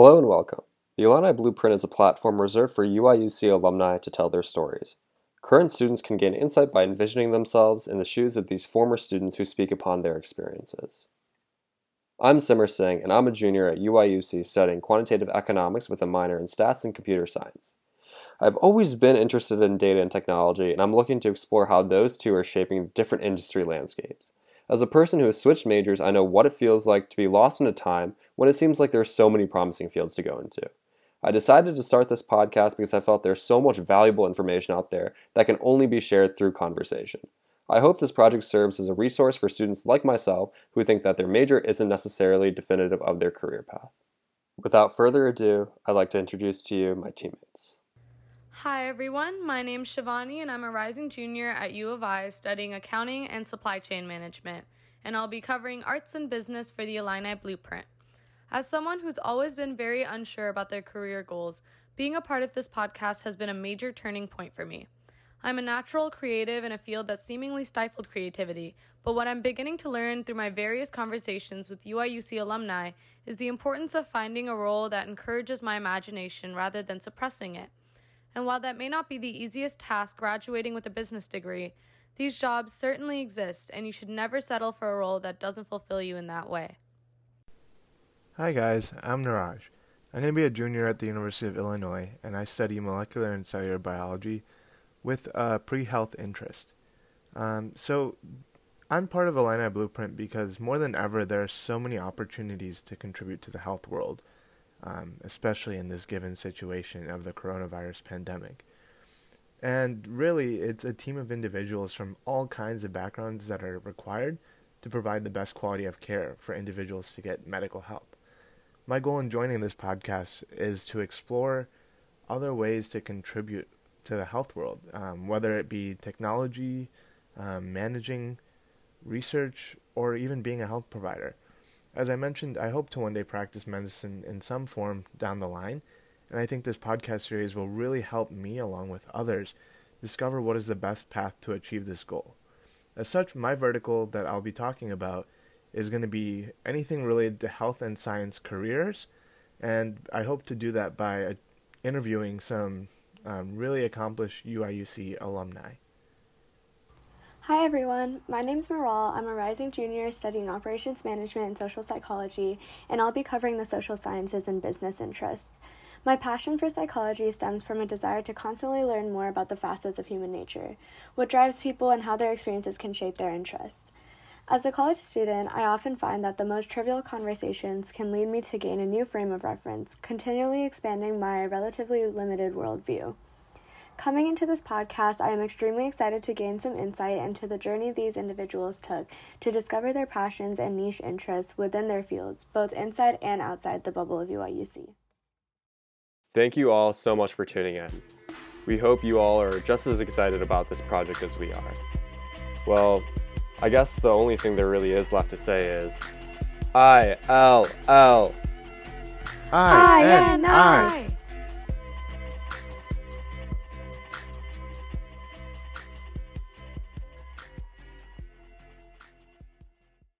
Hello and welcome. The Illini Blueprint is a platform reserved for UIUC alumni to tell their stories. Current students can gain insight by envisioning themselves in the shoes of these former students who speak upon their experiences. I'm Simmer Singh, and I'm a junior at UIUC studying quantitative economics with a minor in stats and computer science. I've always been interested in data and technology, and I'm looking to explore how those two are shaping different industry landscapes. As a person who has switched majors, I know what it feels like to be lost in a time when it seems like there are so many promising fields to go into. I decided to start this podcast because I felt there's so much valuable information out there that can only be shared through conversation. I hope this project serves as a resource for students like myself who think that their major isn't necessarily definitive of their career path. Without further ado, I'd like to introduce to you my teammates. Hi everyone, my name's Shivani and I'm a rising junior at U of I studying accounting and supply chain management, and I'll be covering arts and business for the Illini Blueprint. As someone who's always been very unsure about their career goals, being a part of this podcast has been a major turning point for me. I'm a natural creative in a field that seemingly stifled creativity, but what I'm beginning to learn through my various conversations with UIUC alumni is the importance of finding a role that encourages my imagination rather than suppressing it. And while that may not be the easiest task graduating with a business degree, these jobs certainly exist, and you should never settle for a role that doesn't fulfill you in that way. Hi guys, I'm Niraj. I'm going to be a junior at the University of Illinois, and I study molecular and cellular biology with a pre-health interest. Um, so I'm part of Illini Blueprint because more than ever there are so many opportunities to contribute to the health world, um, especially in this given situation of the coronavirus pandemic. And really, it's a team of individuals from all kinds of backgrounds that are required to provide the best quality of care for individuals to get medical help. My goal in joining this podcast is to explore other ways to contribute to the health world, um, whether it be technology, um, managing research, or even being a health provider. As I mentioned, I hope to one day practice medicine in some form down the line, and I think this podcast series will really help me, along with others, discover what is the best path to achieve this goal. As such, my vertical that I'll be talking about is going to be anything related to health and science careers, and I hope to do that by uh, interviewing some um, really accomplished UIUC alumni. Hi everyone, my name is Maral. I'm a rising junior studying operations management and social psychology, and I'll be covering the social sciences and business interests. My passion for psychology stems from a desire to constantly learn more about the facets of human nature, what drives people, and how their experiences can shape their interests. As a college student, I often find that the most trivial conversations can lead me to gain a new frame of reference, continually expanding my relatively limited worldview. Coming into this podcast, I am extremely excited to gain some insight into the journey these individuals took to discover their passions and niche interests within their fields, both inside and outside the bubble of UIUC. Thank you all so much for tuning in. We hope you all are just as excited about this project as we are. Well, I guess the only thing there really is left to say is I L L I N I.